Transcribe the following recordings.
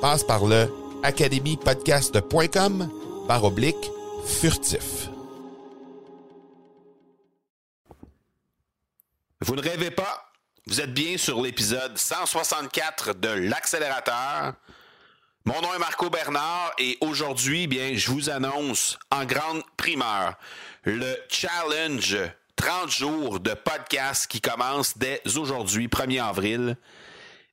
Passe par le academypodcast.com par oblique furtif. Vous ne rêvez pas? Vous êtes bien sur l'épisode 164 de l'accélérateur. Mon nom est Marco Bernard et aujourd'hui, bien, je vous annonce en grande primeur le challenge 30 jours de podcast qui commence dès aujourd'hui, 1er avril.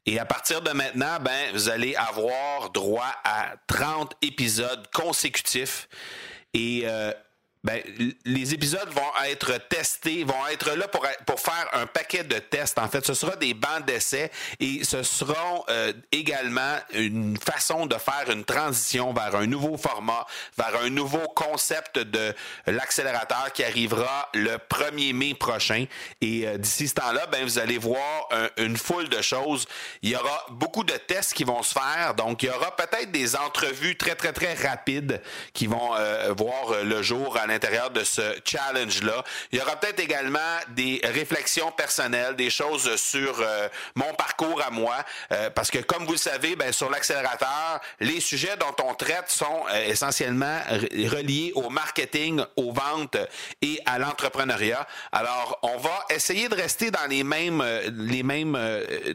Et à partir de maintenant, ben, vous allez avoir droit à 30 épisodes consécutifs. Euh, ben, les épisodes vont être testés, vont être là pour, pour faire un paquet de tests. En fait, ce sera des bancs d'essai et ce seront euh, également une façon de faire une transition vers un nouveau format, vers un nouveau concept de l'accélérateur qui arrivera le 1er mai prochain. Et euh, d'ici ce temps-là, ben, vous allez voir une foule de choses. Il y aura beaucoup de tests qui vont se faire. Donc, il y aura peut-être des entrevues très, très, très rapides qui vont euh, voir le jour à l'intérieur de ce challenge-là. Il y aura peut-être également des réflexions personnelles, des choses sur euh, mon parcours à moi, euh, parce que comme vous le savez, ben, sur l'accélérateur, les sujets dont on traite sont euh, essentiellement reliés au marketing, aux ventes et à l'entrepreneuriat. Alors, on va essayer de rester dans les mêmes, les mêmes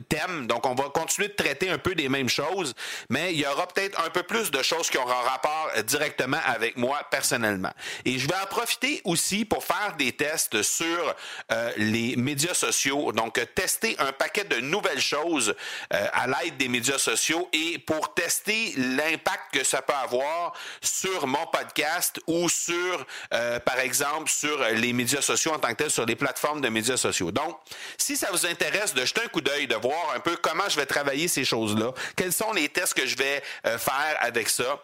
thèmes. Donc, on va continuer de traiter un peu des mêmes choses, mais il y aura peut-être un peu plus de choses qui auront rapport directement avec moi personnellement. Et je en profiter aussi pour faire des tests sur euh, les médias sociaux. Donc, tester un paquet de nouvelles choses euh, à l'aide des médias sociaux et pour tester l'impact que ça peut avoir sur mon podcast ou sur, euh, par exemple, sur les médias sociaux en tant que tel, sur les plateformes de médias sociaux. Donc, si ça vous intéresse de jeter un coup d'œil, de voir un peu comment je vais travailler ces choses-là, quels sont les tests que je vais faire avec ça,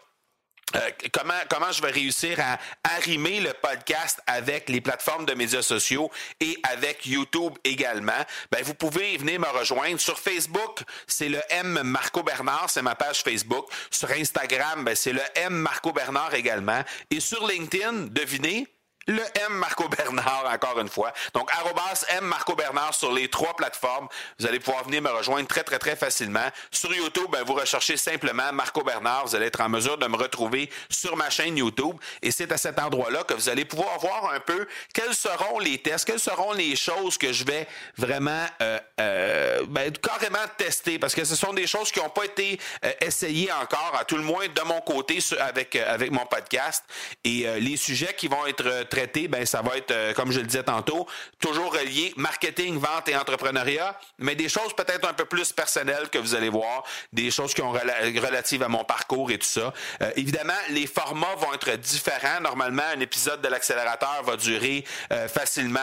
euh, comment, comment je vais réussir à arrimer le podcast avec les plateformes de médias sociaux et avec YouTube également, ben vous pouvez venir me rejoindre. Sur Facebook, c'est le M Marco Bernard, c'est ma page Facebook. Sur Instagram, ben c'est le M Marco Bernard également. Et sur LinkedIn, devinez, le M Marco Bernard, encore une fois. Donc, arrobas M Marco Bernard sur les trois plateformes. Vous allez pouvoir venir me rejoindre très, très, très facilement. Sur YouTube, ben, vous recherchez simplement Marco Bernard. Vous allez être en mesure de me retrouver sur ma chaîne YouTube. Et c'est à cet endroit-là que vous allez pouvoir voir un peu quels seront les tests, quelles seront les choses que je vais vraiment euh, euh, ben, carrément tester. Parce que ce sont des choses qui n'ont pas été euh, essayées encore, à tout le moins de mon côté avec, avec mon podcast. Et les sujets qui vont être ben, ça va être, euh, comme je le disais tantôt, toujours relié marketing, vente et entrepreneuriat, mais des choses peut-être un peu plus personnelles que vous allez voir, des choses qui ont relatives à mon parcours et tout ça. Euh, évidemment, les formats vont être différents. Normalement, un épisode de l'accélérateur va durer euh, facilement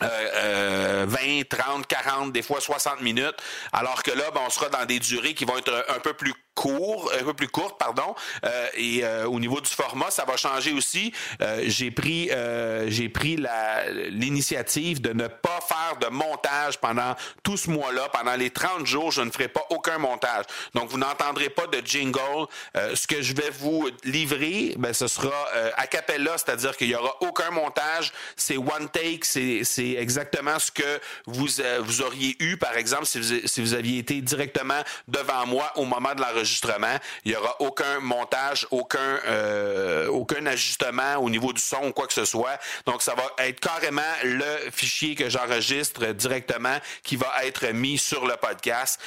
20, 30, 40, des fois 60 minutes, alors que là, ben, on sera dans des durées qui vont être un peu plus court, un peu plus courte, pardon. et au niveau du format, ça va changer aussi. j'ai pris, j'ai pris l'initiative de ne pas faire de montage pendant tout ce mois-là. Pendant les 30 jours, je ne ferai pas aucun montage. Donc, vous n'entendrez pas de jingle. ce que je vais vous livrer, ben, ce sera a cappella, c'est-à-dire qu'il y aura aucun montage. C'est one take. C'est exactement ce que vous, vous auriez eu, par exemple, si vous, si vous aviez été directement devant moi au moment de l'enregistrement. Il n'y aura aucun montage, aucun, euh, aucun ajustement au niveau du son ou quoi que ce soit. Donc, ça va être carrément le fichier que j'enregistre directement qui va être mis sur le podcast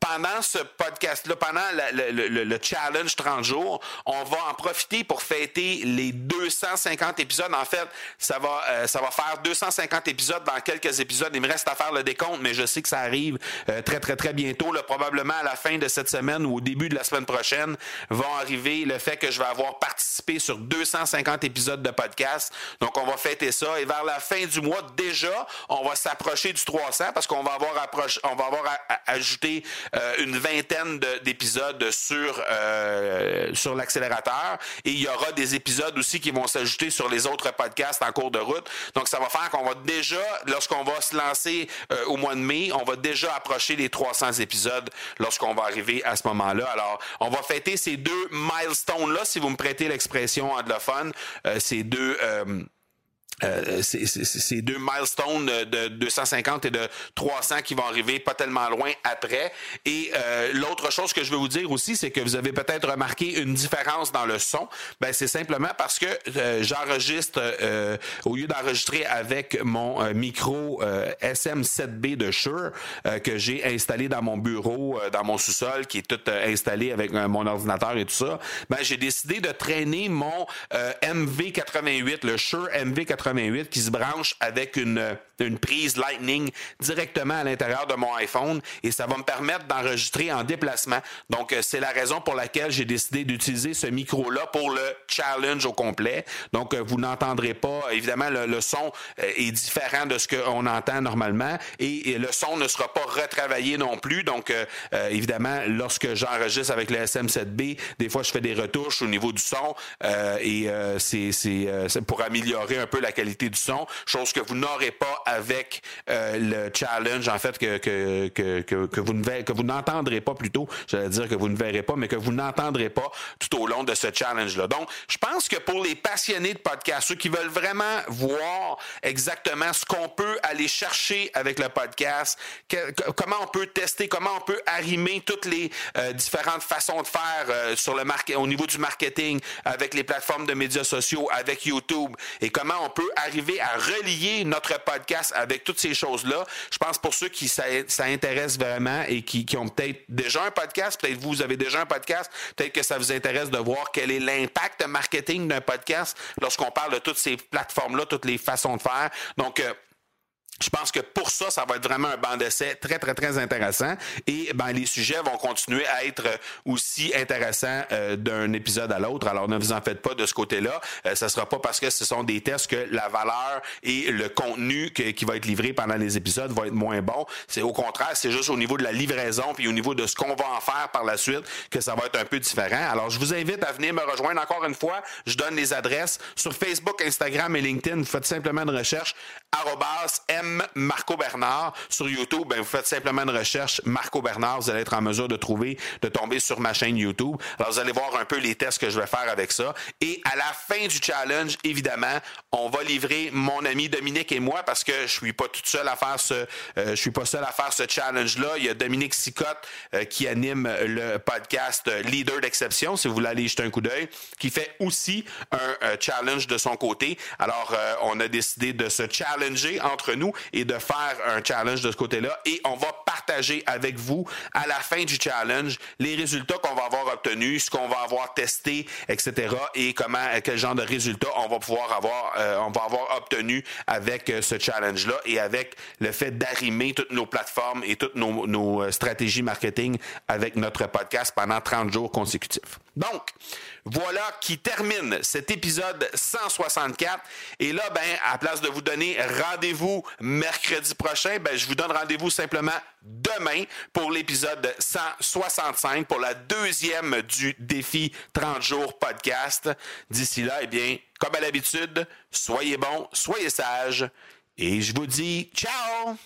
pendant ce podcast-là, pendant le, challenge 30 jours, on va en profiter pour fêter les 250 épisodes. En fait, ça va, euh, ça va faire 250 épisodes dans quelques épisodes. Il me reste à faire le décompte, mais je sais que ça arrive euh, très, très, très bientôt. Là, probablement à la fin de cette semaine ou au début de la semaine prochaine, vont arriver le fait que je vais avoir participé sur 250 épisodes de podcast. Donc, on va fêter ça. Et vers la fin du mois, déjà, on va s'approcher du 300 parce qu'on va avoir, on va avoir ajouté euh, une vingtaine d'épisodes sur euh, sur l'accélérateur et il y aura des épisodes aussi qui vont s'ajouter sur les autres podcasts en cours de route. Donc ça va faire qu'on va déjà lorsqu'on va se lancer euh, au mois de mai, on va déjà approcher les 300 épisodes lorsqu'on va arriver à ce moment-là. Alors, on va fêter ces deux milestones là si vous me prêtez l'expression anglophone, ces deux euh, c'est deux milestones de 250 et de 300 qui vont arriver pas tellement loin après. Et euh, l'autre chose que je veux vous dire aussi, c'est que vous avez peut-être remarqué une différence dans le son. Ben c'est simplement parce que euh, j'enregistre au lieu d'enregistrer avec mon micro SM7B de Shure que j'ai installé dans mon bureau, dans mon sous-sol, qui est tout installé avec mon ordinateur et tout ça. Ben j'ai décidé de traîner mon MV88, le Shure MV88 qui se branche avec une, prise Lightning directement à l'intérieur de mon iPhone et ça va me permettre d'enregistrer en déplacement. Donc, euh, c'est la raison pour laquelle j'ai décidé d'utiliser ce micro-là pour le challenge au complet. Donc, euh, vous n'entendrez pas, évidemment, le, son euh, est différent de ce qu'on entend normalement et, le son ne sera pas retravaillé non plus. Donc, évidemment, lorsque j'enregistre avec le SM7B, des fois, je fais des retouches au niveau du son et c'est pour améliorer un peu la qualité du son, chose que vous n'aurez pas avec euh, le challenge, en fait, que, que, que, que, vous ne que vous n'entendrez pas plutôt, j'allais dire que vous ne verrez pas, mais que vous n'entendrez pas tout au long de ce challenge-là. Donc, je pense que pour les passionnés de podcast, ceux qui veulent vraiment voir exactement ce qu'on peut aller chercher avec le podcast, comment on peut tester, comment on peut arrimer toutes les euh, différentes façons de faire euh, sur le au niveau du marketing avec les plateformes de médias sociaux, avec YouTube, et comment on peut arriver à relier notre podcast avec toutes ces choses-là. Je pense pour ceux qui ça, intéresse vraiment et qui, ont peut-être déjà un podcast, peut-être vous avez déjà un podcast, peut-être que ça vous intéresse de voir quel est l'impact marketing d'un podcast lorsqu'on parle de toutes ces plateformes-là, toutes les façons de faire. Donc, euh, je pense que pour ça, ça va être vraiment un banc d'essai très, très, très intéressant. Et ben, les sujets vont continuer à être aussi intéressants euh, d'un épisode à l'autre. Alors, ne vous en faites pas de ce côté-là. Euh, ça sera pas parce que ce sont des tests que la valeur et le contenu qui va être livré pendant les épisodes va être moins bon. C'est au contraire, c'est juste au niveau de la livraison puis au niveau de ce qu'on va en faire par la suite que ça va être un peu différent. Alors, je vous invite à venir me rejoindre encore une fois. Je donne les adresses sur Facebook, Instagram et LinkedIn. Vous faites simplement une recherche M Marco Bernard. Sur YouTube, ben, vous faites simplement une recherche Marco Bernard. Vous allez être en mesure de trouver, de tomber sur ma chaîne YouTube. Alors, vous allez voir un peu les tests que je vais faire avec ça. Et à la fin du challenge, évidemment, on va livrer mon ami Dominique et moi parce que je suis pas tout seul à faire ce, euh, je suis pas seul à faire ce challenge-là. Il y a Dominique Sicotte euh, qui anime le podcast Leader d'exception, si vous voulez aller jeter un coup d'œil, qui fait aussi un challenge de son côté. Alors, euh, on a décidé de se challenger entre nous et de faire un challenge de ce côté-là. Et on va partager avec vous à la fin du challenge les résultats qu'on va avoir obtenus, ce qu'on va avoir testé, etc. Et comment, quel genre de résultats on va pouvoir avoir, euh, on va avoir obtenu avec euh, ce challenge-là et avec le fait d'arrimer toutes nos plateformes et toutes nos, nos euh, stratégies marketing avec notre podcast pendant 30 jours consécutifs. Donc, voilà qui termine cet épisode 164. Et là, ben, à place de vous donner rendez-vous mercredi prochain, ben, je vous donne rendez-vous simplement demain pour l'épisode 165, pour la deuxième du défi 30 jours podcast. D'ici là, eh bien, comme à l'habitude, soyez bons, soyez sages, et je vous dis ciao!